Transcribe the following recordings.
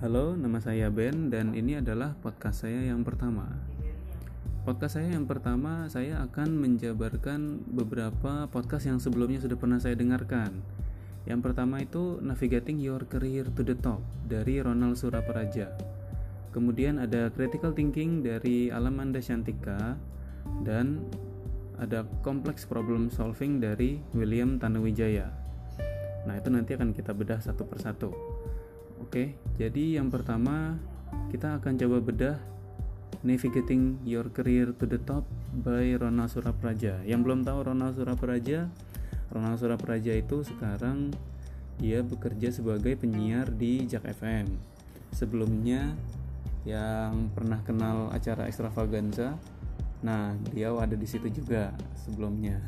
Halo, nama saya Ben dan ini adalah podcast saya yang pertama. Podcast saya yang pertama, saya akan menjabarkan beberapa podcast yang sebelumnya sudah pernah saya dengarkan. Yang pertama itu Navigating Your Career to the Top dari Ronald Surapraja. Kemudian ada Critical Thinking dari Alamanda Shantika dan ada Complex Problem Solving dari William Tanuwijaya. Nah, itu nanti akan kita bedah satu persatu. Oke, jadi yang pertama kita akan coba bedah Navigating Your Career to the Top by Ronald Surapraja. Yang belum tahu Ronald Surapraja, Ronald Surapraja itu sekarang dia bekerja sebagai penyiar di Jak FM. Sebelumnya yang pernah kenal acara Extravaganza, nah dia ada di situ juga sebelumnya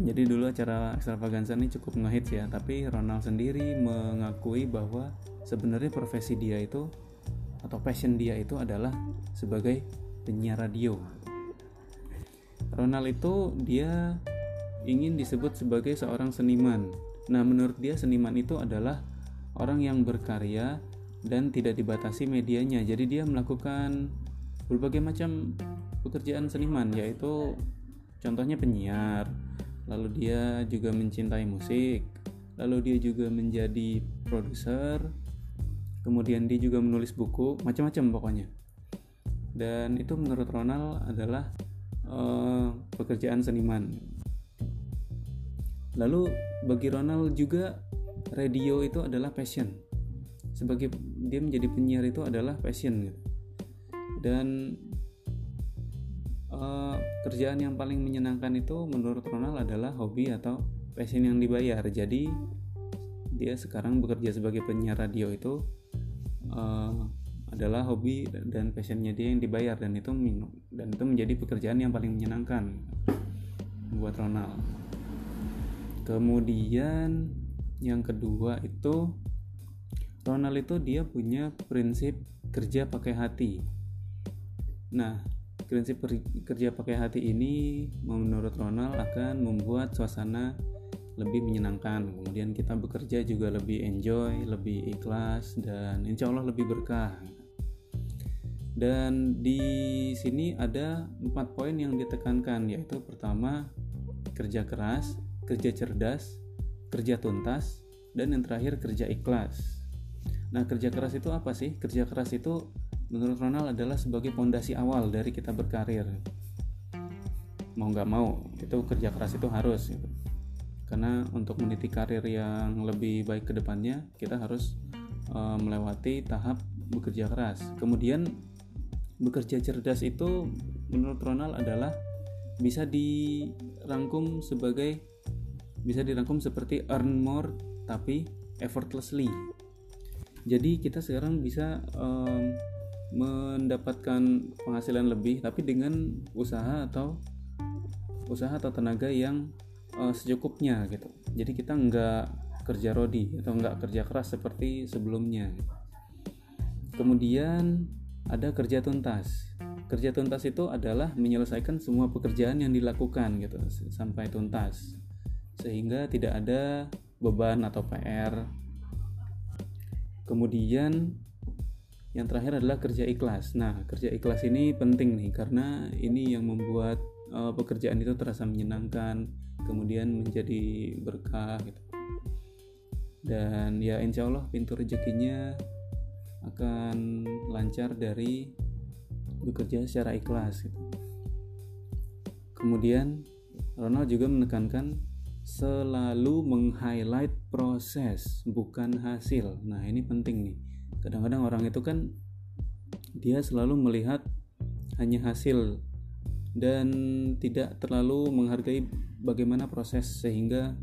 jadi dulu acara extravaganza ini cukup ngehits ya tapi Ronald sendiri mengakui bahwa sebenarnya profesi dia itu atau passion dia itu adalah sebagai penyiar radio. Ronald itu dia ingin disebut sebagai seorang seniman. Nah menurut dia seniman itu adalah orang yang berkarya dan tidak dibatasi medianya. Jadi dia melakukan berbagai macam pekerjaan seniman yaitu contohnya penyiar lalu dia juga mencintai musik. Lalu dia juga menjadi produser. Kemudian dia juga menulis buku macam-macam pokoknya. Dan itu menurut Ronald adalah uh, pekerjaan seniman. Lalu bagi Ronald juga radio itu adalah passion. Sebagai dia menjadi penyiar itu adalah passion gitu. dan uh, kerjaan yang paling menyenangkan itu menurut Ronald adalah hobi atau passion yang dibayar. Jadi dia sekarang bekerja sebagai penyiar radio itu uh, adalah hobi dan passionnya dia yang dibayar dan itu dan itu menjadi pekerjaan yang paling menyenangkan buat Ronald. Kemudian yang kedua itu Ronald itu dia punya prinsip kerja pakai hati. Nah prinsip kerja pakai hati ini menurut Ronald akan membuat suasana lebih menyenangkan. Kemudian kita bekerja juga lebih enjoy lebih ikhlas dan insya Allah lebih berkah. Dan di sini ada empat poin yang ditekankan yaitu pertama kerja keras kerja cerdas kerja tuntas dan yang terakhir kerja ikhlas. Nah kerja keras itu apa sih? Kerja keras itu menurut Ronald adalah sebagai pondasi awal dari kita berkarir. Mau nggak mau itu kerja keras itu harus gitu. karena untuk meniti karir yang lebih baik ke depannya kita harus uh, melewati tahap bekerja keras. Kemudian bekerja cerdas itu menurut Ronald adalah bisa dirangkum sebagai bisa dirangkum seperti earn more tapi effortlessly. Jadi kita sekarang bisa um, mendapatkan penghasilan lebih tapi dengan usaha atau usaha atau tenaga yang uh, secukupnya gitu. Jadi kita nggak kerja rodi atau nggak kerja keras seperti sebelumnya kemudian ada kerja tuntas. Kerja tuntas itu adalah menyelesaikan semua pekerjaan yang dilakukan gitu sampai tuntas. Sehingga tidak ada beban atau PR kemudian yang terakhir adalah kerja ikhlas. Nah, kerja ikhlas ini penting nih karena ini yang membuat uh, pekerjaan itu terasa menyenangkan, kemudian menjadi berkah gitu. Dan ya insya Allah pintu rezekinya akan lancar dari bekerja secara ikhlas gitu. Kemudian Ronald juga menekankan selalu meng-highlight proses bukan hasil. Nah, ini penting nih kadang-kadang orang itu kan dia selalu melihat hanya hasil dan tidak terlalu menghargai bagaimana proses sehingga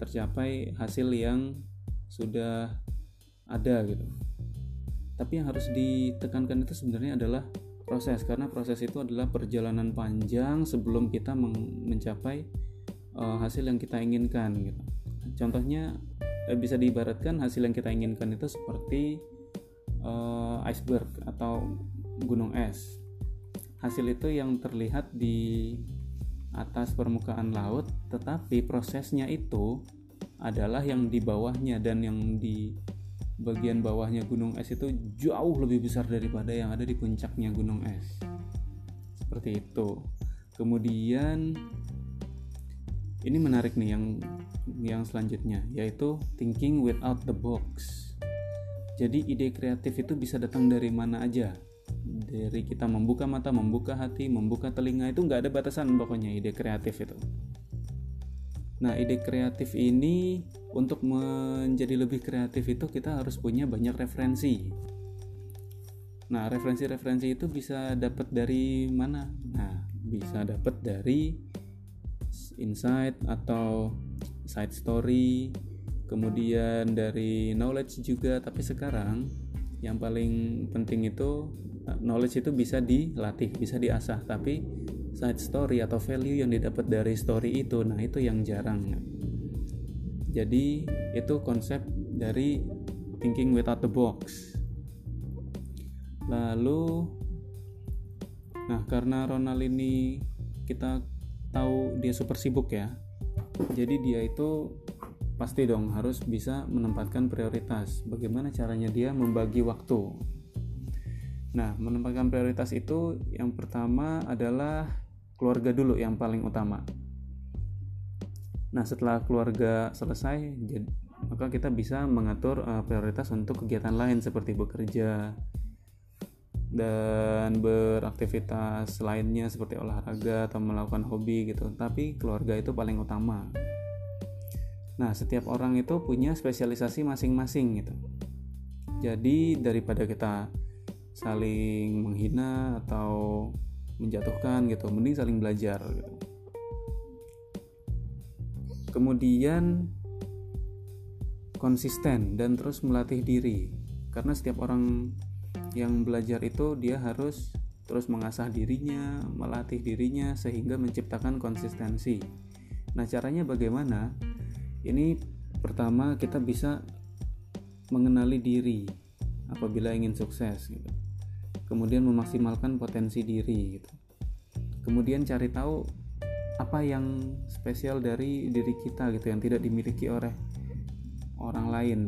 tercapai hasil yang sudah ada gitu. Tapi yang harus ditekankan itu sebenarnya adalah proses karena proses itu adalah perjalanan panjang sebelum kita mencapai uh, hasil yang kita inginkan gitu. Contohnya eh, bisa diibaratkan hasil yang kita inginkan itu seperti uh, iceberg atau gunung es. Hasil itu yang terlihat di atas permukaan laut, tetapi prosesnya itu adalah yang di bawahnya dan yang di bagian bawahnya gunung es itu jauh lebih besar daripada yang ada di puncaknya gunung es. Seperti itu. Kemudian ini menarik nih yang yang selanjutnya yaitu thinking without the box jadi ide kreatif itu bisa datang dari mana aja. Dari kita membuka mata membuka hati membuka telinga itu nggak ada batasan pokoknya ide kreatif itu. Nah ide kreatif ini untuk menjadi lebih kreatif itu kita harus punya banyak referensi. Nah referensi-referensi itu bisa dapat dari mana? Nah bisa dapat dari insight atau side story kemudian dari knowledge juga tapi sekarang yang paling penting itu knowledge itu bisa dilatih bisa diasah tapi side story atau value yang didapat dari story itu nah itu yang jarang jadi itu konsep dari thinking without the box. Lalu nah karena Ronald ini kita tahu dia super sibuk ya. Jadi dia itu pasti dong harus bisa menempatkan prioritas. Bagaimana caranya dia membagi waktu? Nah, menempatkan prioritas itu yang pertama adalah keluarga dulu yang paling utama Nah, setelah keluarga selesai, maka kita bisa mengatur uh, prioritas untuk kegiatan lain seperti bekerja dan beraktivitas lainnya seperti olahraga atau melakukan hobi gitu. Tapi keluarga itu paling utama. Nah, setiap orang itu punya spesialisasi masing-masing gitu. Jadi daripada kita saling menghina atau menjatuhkan gitu, mending saling belajar gitu kemudian konsisten dan terus melatih diri karena setiap orang yang belajar itu dia harus terus mengasah dirinya, melatih dirinya sehingga menciptakan konsistensi. Nah, caranya bagaimana? Ini pertama kita bisa mengenali diri apabila ingin sukses gitu. Kemudian memaksimalkan potensi diri gitu. Kemudian cari tahu apa yang spesial dari diri kita gitu yang tidak dimiliki oleh orang lain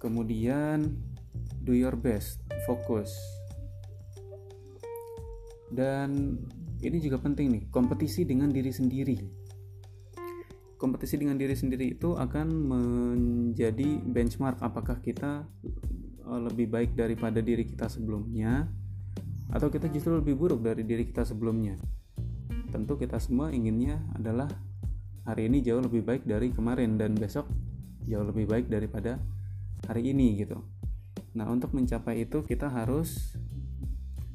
kemudian do your best fokus dan ini juga penting nih kompetisi dengan diri sendiri kompetisi dengan diri sendiri itu akan menjadi benchmark apakah kita eh, lebih baik daripada diri kita sebelumnya atau kita justru lebih buruk dari diri kita sebelumnya tentu kita semua inginnya adalah hari ini jauh lebih baik dari kemarin dan besok jauh lebih baik daripada hari ini gitu. Nah, untuk mencapai itu kita harus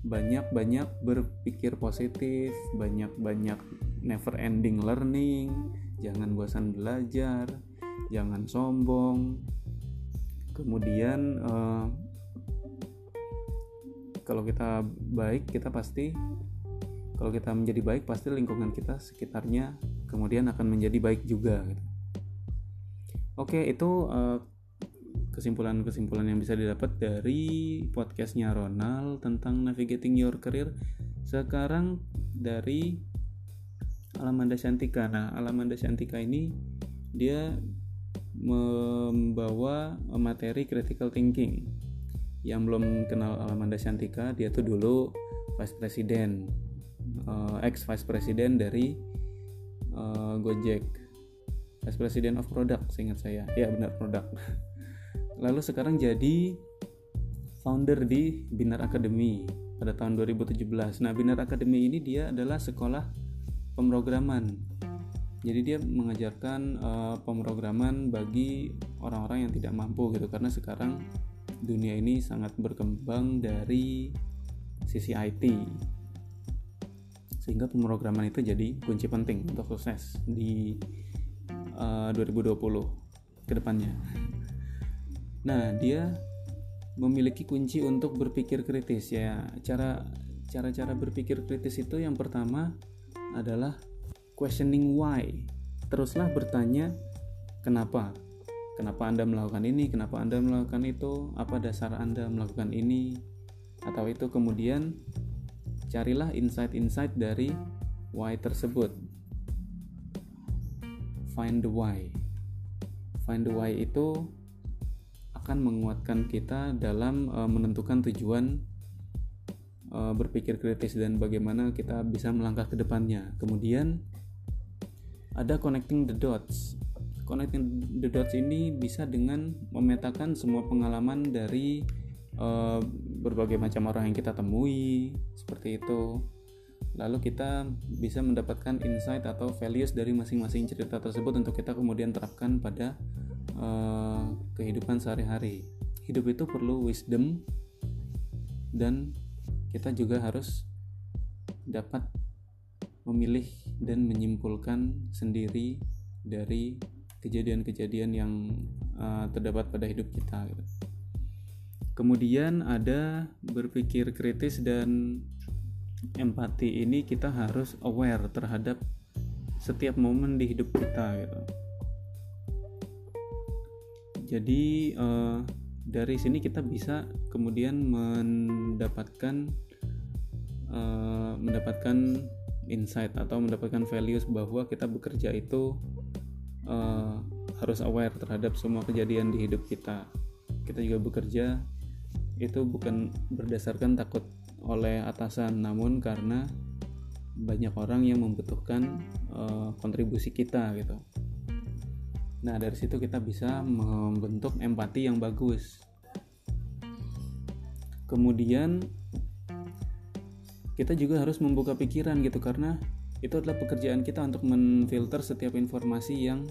banyak-banyak berpikir positif, banyak-banyak never ending learning, jangan bosan belajar, jangan sombong. Kemudian eh, kalau kita baik, kita pasti kalau kita menjadi baik pasti lingkungan kita sekitarnya kemudian akan menjadi baik juga gitu. oke itu uh, kesimpulan-kesimpulan yang bisa didapat dari podcastnya Ronald tentang navigating your career sekarang dari Alamanda Shantika. Nah Alamanda Shantika ini dia membawa materi critical thinking. Yang belum kenal Alamanda Shantika dia tuh dulu vice president uh, ex vice president dari uh, Gojek. Vice president of product seingat saya. Ya benar produk. Lalu sekarang jadi founder di Binar Academy pada tahun 2017 nah Binar Academy ini dia adalah sekolah pemrograman jadi dia mengajarkan uh, pemrograman bagi orang-orang yang tidak mampu gitu karena sekarang dunia ini sangat berkembang dari sisi IT sehingga pemrograman itu jadi kunci penting untuk sukses di uh, 2020 ke depannya. Nah, dia memiliki kunci untuk berpikir kritis ya. Cara cara-cara berpikir kritis itu yang pertama adalah questioning why. Teruslah bertanya kenapa. Kenapa Anda melakukan ini? Kenapa Anda melakukan itu? Apa dasar Anda melakukan ini? Atau itu kemudian carilah insight-insight dari why tersebut find the why find the why itu akan menguatkan kita dalam uh, menentukan tujuan uh, berpikir kritis dan bagaimana kita bisa melangkah ke depannya. Kemudian ada connecting the dots. Connecting the dots ini bisa dengan memetakan semua pengalaman dari uh, berbagai macam orang yang kita temui, seperti itu lalu kita bisa mendapatkan insight atau values dari masing-masing cerita tersebut untuk kita kemudian terapkan pada uh, kehidupan sehari-hari hidup itu perlu wisdom dan kita juga harus dapat memilih dan menyimpulkan sendiri dari kejadian-kejadian yang uh, terdapat pada hidup kita gitu. Kemudian ada berpikir kritis dan empati ini kita harus aware terhadap setiap momen di hidup kita gitu. Jadi uh, dari sini kita bisa kemudian mendapatkan uh, mendapatkan insight atau mendapatkan values bahwa kita bekerja itu uh, harus aware terhadap semua kejadian di hidup kita. Kita juga bekerja itu bukan berdasarkan takut oleh atasan namun karena banyak orang yang membutuhkan uh, kontribusi kita gitu nah dari situ kita bisa membentuk empati yang bagus. Kemudian kita juga harus membuka pikiran gitu karena itu adalah pekerjaan kita untuk menfilter setiap informasi yang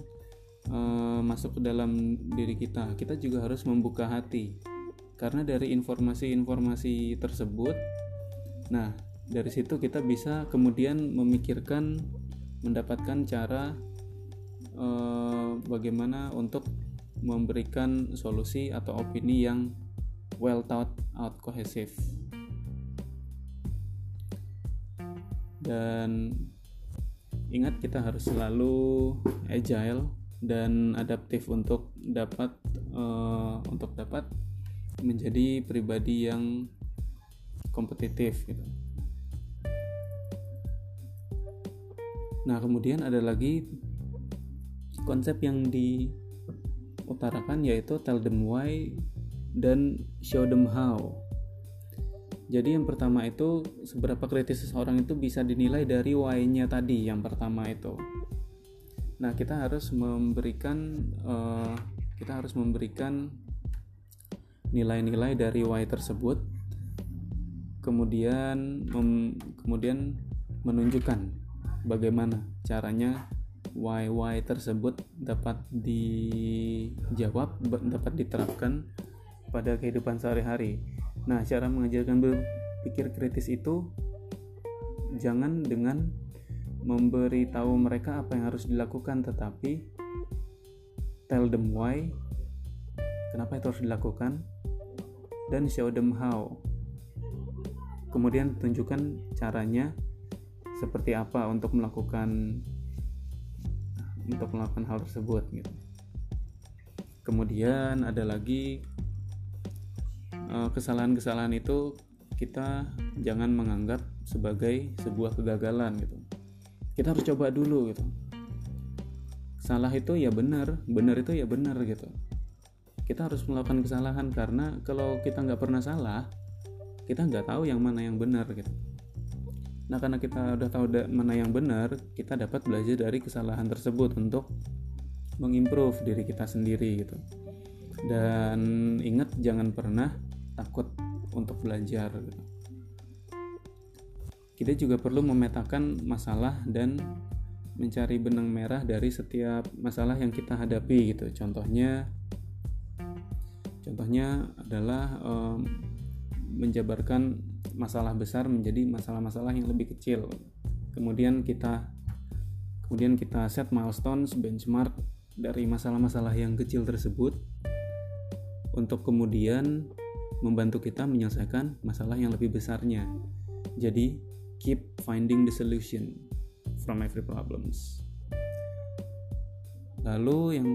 uh, masuk ke dalam diri kita. Kita juga harus membuka hati karena dari informasi-informasi tersebut Nah, dari situ kita bisa kemudian memikirkan mendapatkan cara bagaimana untuk memberikan solusi atau opini yang well thought out cohesive. Dan ingat kita harus selalu agile dan adaptif untuk dapat uh, untuk dapat menjadi pribadi yang kompetitif gitu. Nah, kemudian ada lagi konsep yang diutarakan yaitu tell them why dan show them how. Jadi yang pertama itu seberapa kritis seseorang itu bisa dinilai dari why-nya tadi yang pertama itu. Nah kita harus memberikan uh, kita harus memberikan nilai-nilai dari why tersebut kemudian mem, kemudian menunjukkan bagaimana caranya why why tersebut dapat dijawab dapat diterapkan pada kehidupan sehari-hari. Nah, cara mengajarkan berpikir kritis itu jangan dengan memberitahu mereka apa yang harus dilakukan tetapi tell them why kenapa itu harus dilakukan dan show them how kemudian tunjukkan caranya seperti apa untuk melakukan untuk melakukan hal tersebut gitu. Kemudian ada lagi eh, kesalahan-kesalahan itu kita jangan menganggap sebagai sebuah kegagalan gitu. Kita harus coba dulu gitu. Salah itu ya benar, benar itu ya benar gitu. Kita harus melakukan kesalahan karena kalau kita nggak pernah salah, kita nggak tahu yang mana yang benar gitu nah karena kita udah tahu mana yang benar kita dapat belajar dari kesalahan tersebut untuk mengimprove diri kita sendiri gitu dan ingat jangan pernah takut untuk belajar gitu. kita juga perlu memetakan masalah dan mencari benang merah dari setiap masalah yang kita hadapi gitu contohnya contohnya adalah um, menjabarkan masalah besar menjadi masalah-masalah yang lebih kecil. Kemudian kita kemudian kita set milestones benchmark dari masalah-masalah yang kecil tersebut untuk kemudian membantu kita menyelesaikan masalah yang lebih besarnya. Jadi, keep finding the solution from every problems. Lalu yang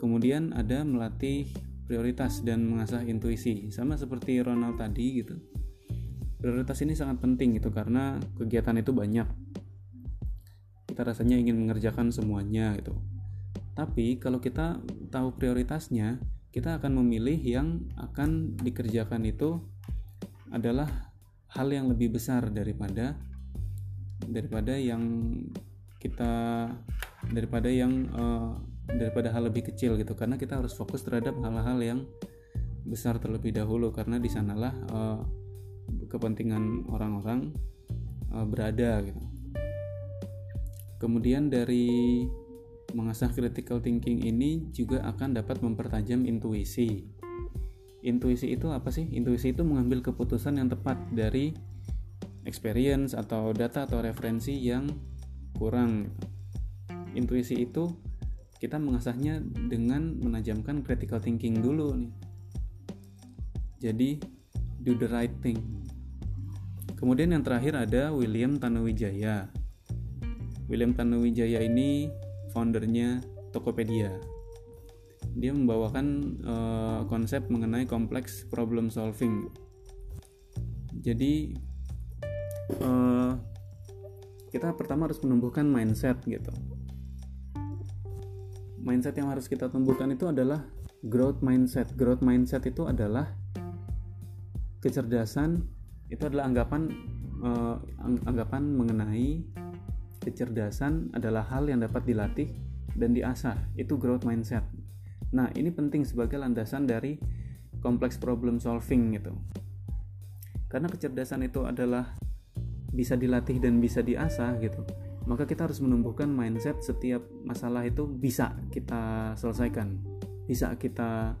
kemudian ada melatih prioritas dan mengasah intuisi sama seperti Ronald tadi gitu prioritas ini sangat penting gitu karena kegiatan itu banyak. Kita rasanya ingin mengerjakan semuanya gitu. Tapi kalau kita tahu prioritasnya kita akan memilih yang akan dikerjakan itu adalah hal yang lebih besar daripada daripada yang kita daripada yang uh, daripada hal lebih kecil gitu. Karena kita harus fokus terhadap hal-hal yang besar terlebih dahulu karena di sanalah uh, kepentingan orang-orang uh, berada gitu. Kemudian dari mengasah critical thinking ini juga akan dapat mempertajam intuisi. Intuisi itu apa sih? Intuisi itu mengambil keputusan yang tepat dari experience atau data atau referensi yang kurang. Intuisi itu kita mengasahnya dengan menajamkan critical thinking dulu nih. Jadi do the right thing. Kemudian yang terakhir ada William Tanuwijaya. William Tanuwijaya ini foundernya Tokopedia. Dia membawakan uh, konsep mengenai kompleks problem solving. Jadi uh, kita pertama harus menumbuhkan mindset gitu. Mindset yang harus kita tumbuhkan itu adalah growth mindset. Growth mindset itu adalah kecerdasan itu adalah anggapan uh, anggapan mengenai kecerdasan adalah hal yang dapat dilatih dan diasah. Itu growth mindset. Nah, ini penting sebagai landasan dari kompleks problem solving gitu. Karena kecerdasan itu adalah bisa dilatih dan bisa diasah gitu. Maka kita harus menumbuhkan mindset setiap masalah itu bisa kita selesaikan. Bisa kita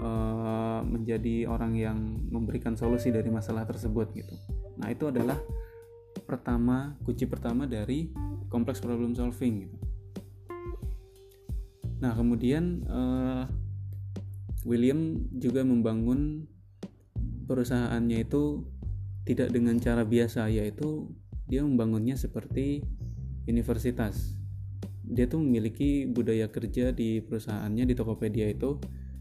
uh, menjadi orang yang memberikan solusi dari masalah tersebut gitu. Nah, itu adalah pertama kunci pertama dari kompleks problem solving gitu. Nah kemudian uh, William juga membangun perusahaannya itu tidak dengan cara biasa yaitu dia membangunnya seperti universitas. Dia tuh memiliki budaya kerja di perusahaannya di Tokopedia itu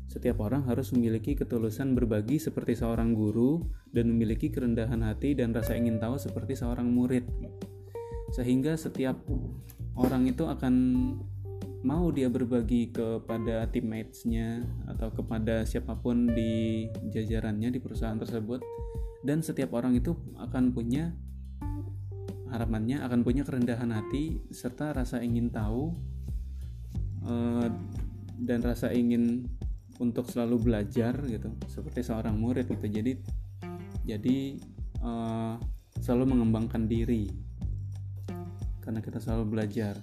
setiap orang harus memiliki ketulusan berbagi seperti seorang guru dan memiliki kerendahan hati dan rasa ingin tahu seperti seorang murid. Sehingga setiap orang itu akan mau dia berbagi kepada teammates-nya atau kepada siapa pun di jajarannya di perusahaan tersebut dan setiap orang itu akan punya harapannya akan punya kerendahan hati serta rasa ingin tahu uh, dan rasa ingin untuk selalu belajar gitu seperti seorang murid gitu. Jadi jadi uh, selalu mengembangkan diri. Karena kita selalu belajar.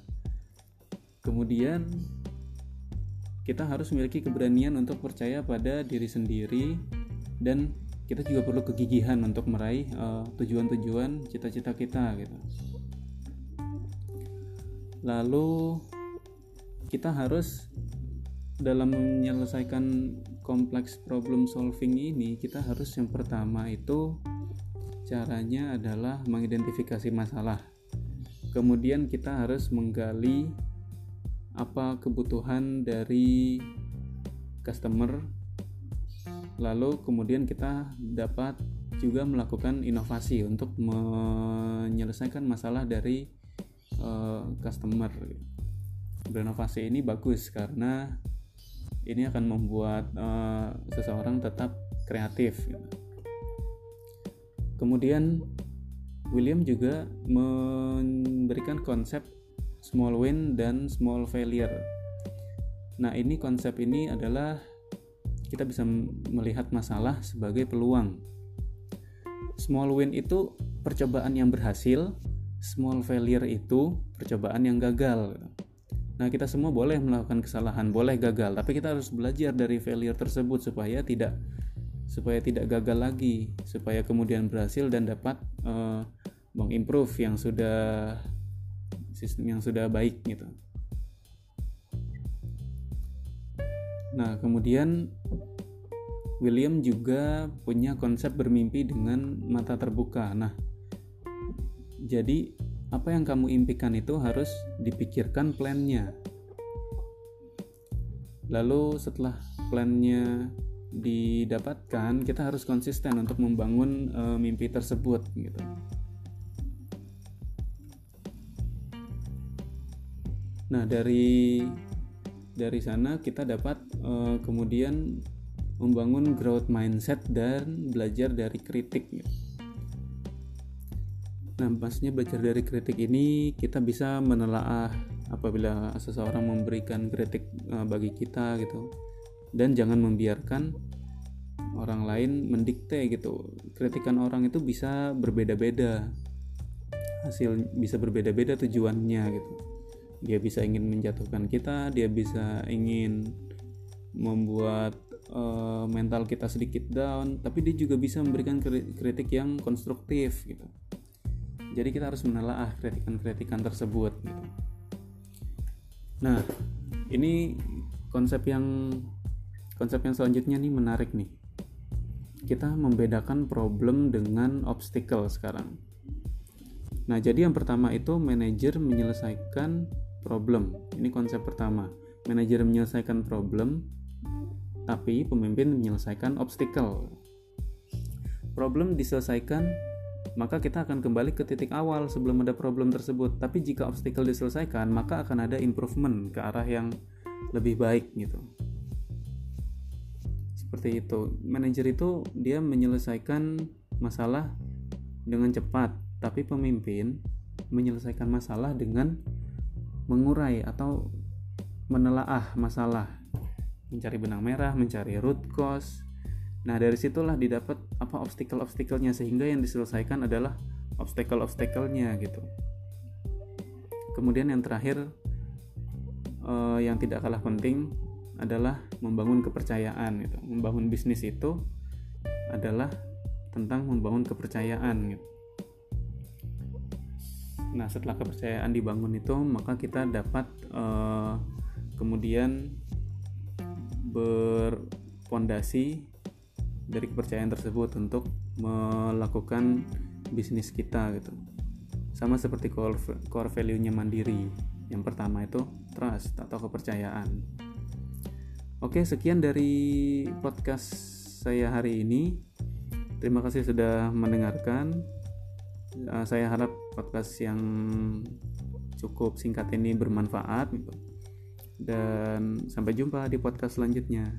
Kemudian kita harus memiliki keberanian untuk percaya pada diri sendiri dan kita juga perlu kegigihan untuk meraih uh, tujuan-tujuan cita-cita kita gitu. Lalu kita harus dalam menyelesaikan kompleks problem solving ini kita harus yang pertama itu caranya adalah mengidentifikasi masalah. Kemudian kita harus menggali apa kebutuhan dari customer lalu kemudian kita dapat juga melakukan inovasi untuk menyelesaikan masalah dari uh, customer. Berinovasi ini bagus karena ini akan membuat uh, seseorang tetap kreatif. Kemudian William juga memberikan konsep small win dan small failure. Nah, ini konsep ini adalah kita bisa melihat masalah sebagai peluang. Small win itu percobaan yang berhasil, small failure itu percobaan yang gagal. Nah, kita semua boleh melakukan kesalahan, boleh gagal, tapi kita harus belajar dari failure tersebut supaya tidak supaya tidak gagal lagi, supaya kemudian berhasil dan dapat uh, mengimprove yang sudah sistem yang sudah baik gitu. Nah, kemudian William juga punya konsep bermimpi dengan mata terbuka. Nah, jadi apa yang kamu impikan itu harus dipikirkan plannya lalu setelah plannya didapatkan kita harus konsisten untuk membangun e, mimpi tersebut gitu nah dari dari sana kita dapat uh, kemudian membangun growth mindset dan belajar dari kritik gitu. Nah, maksudnya belajar dari kritik ini kita bisa menelaah apabila seseorang memberikan kritik uh, bagi kita gitu. Dan jangan membiarkan orang lain mendikte gitu. Kritikan orang itu bisa berbeda-beda. Hasil bisa berbeda-beda tujuannya gitu dia bisa ingin menjatuhkan kita dia bisa ingin membuat uh, mental kita sedikit down tapi dia juga bisa memberikan kritik yang konstruktif gitu jadi kita harus menelaah kritikan-kritikan tersebut gitu. nah ini konsep yang konsep yang selanjutnya nih menarik nih kita membedakan problem dengan obstacle sekarang nah jadi yang pertama itu manajer menyelesaikan problem. Ini konsep pertama. Manajer menyelesaikan problem, tapi pemimpin menyelesaikan obstacle. Problem diselesaikan, maka kita akan kembali ke titik awal sebelum ada problem tersebut. Tapi jika obstacle diselesaikan, maka akan ada improvement ke arah yang lebih baik gitu. Seperti itu. Manajer itu dia menyelesaikan masalah dengan cepat, tapi pemimpin menyelesaikan masalah dengan mengurai atau menelaah masalah mencari benang merah mencari root cause nah dari situlah didapat apa obstacle-obstacle-nya sehingga yang diselesaikan adalah obstacle-obstacle-nya gitu. Kemudian yang terakhir eh, yang tidak kalah penting adalah membangun kepercayaan gitu. Membangun bisnis itu adalah tentang membangun kepercayaan gitu. Nah, setelah kepercayaan dibangun itu, maka kita dapat uh, kemudian berpondasi dari kepercayaan tersebut untuk melakukan bisnis kita gitu. Sama seperti core, core value-nya Mandiri. Yang pertama itu trust atau kepercayaan. Oke, sekian dari podcast saya hari ini. Terima kasih sudah mendengarkan uh, saya harap podcast yang cukup singkat ini bermanfaat dan sampai jumpa di podcast selanjutnya